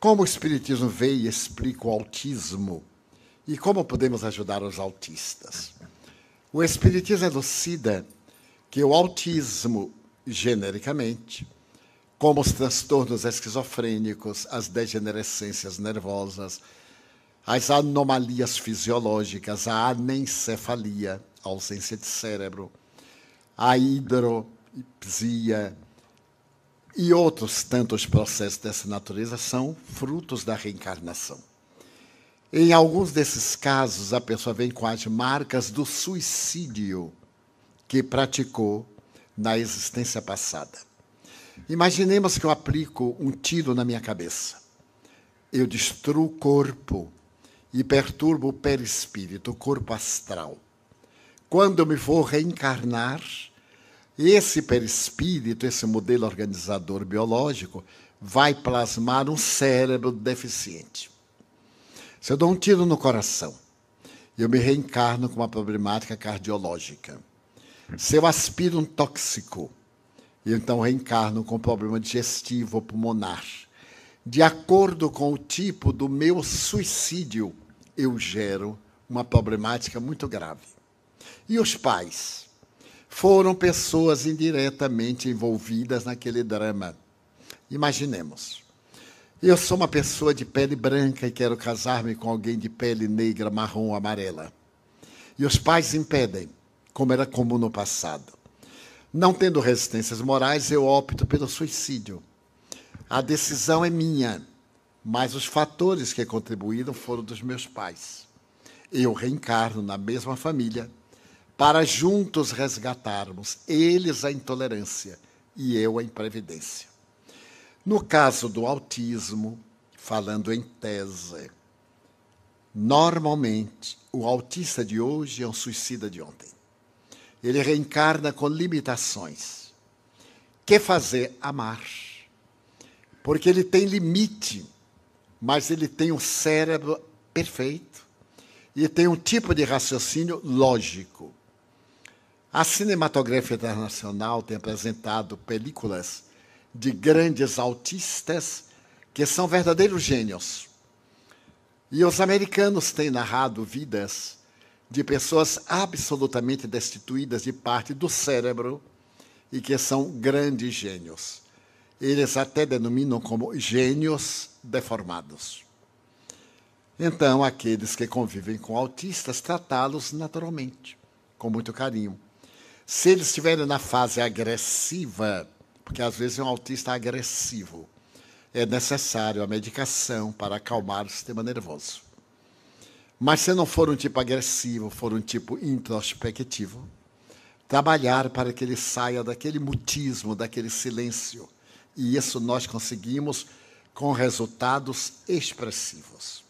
Como o Espiritismo vê e explica o autismo e como podemos ajudar os autistas? O Espiritismo elucida que o autismo, genericamente, como os transtornos esquizofrênicos, as degenerescências nervosas, as anomalias fisiológicas, a anencefalia, a ausência de cérebro, a hidropsia e outros tantos processos dessa natureza são frutos da reencarnação. Em alguns desses casos, a pessoa vem com as marcas do suicídio que praticou na existência passada. Imaginemos que eu aplico um tiro na minha cabeça. Eu destruo o corpo e perturbo o perispírito, o corpo astral. Quando eu me vou reencarnar, esse perispírito, esse modelo organizador biológico, vai plasmar um cérebro deficiente. Se eu dou um tiro no coração, eu me reencarno com uma problemática cardiológica. Se eu aspiro um tóxico, eu então reencarno com problema digestivo pulmonar. De acordo com o tipo do meu suicídio, eu gero uma problemática muito grave. E os pais? Foram pessoas indiretamente envolvidas naquele drama. Imaginemos. Eu sou uma pessoa de pele branca e quero casar-me com alguém de pele negra, marrom amarela. E os pais impedem, como era comum no passado. Não tendo resistências morais, eu opto pelo suicídio. A decisão é minha, mas os fatores que contribuíram foram dos meus pais. Eu reencarno na mesma família para juntos resgatarmos eles a intolerância e eu a imprevidência. No caso do autismo, falando em tese, normalmente o autista de hoje é um suicida de ontem. Ele reencarna com limitações. Que fazer? Amar. Porque ele tem limite, mas ele tem um cérebro perfeito e tem um tipo de raciocínio lógico. A cinematografia internacional tem apresentado películas de grandes autistas que são verdadeiros gênios. E os americanos têm narrado vidas de pessoas absolutamente destituídas de parte do cérebro e que são grandes gênios. Eles até denominam como gênios deformados. Então, aqueles que convivem com autistas, tratá-los naturalmente, com muito carinho. Se eles estiverem na fase agressiva, porque às vezes é um autista agressivo, é necessário a medicação para acalmar o sistema nervoso. Mas se não for um tipo agressivo, for um tipo introspectivo, trabalhar para que ele saia daquele mutismo, daquele silêncio. E isso nós conseguimos com resultados expressivos.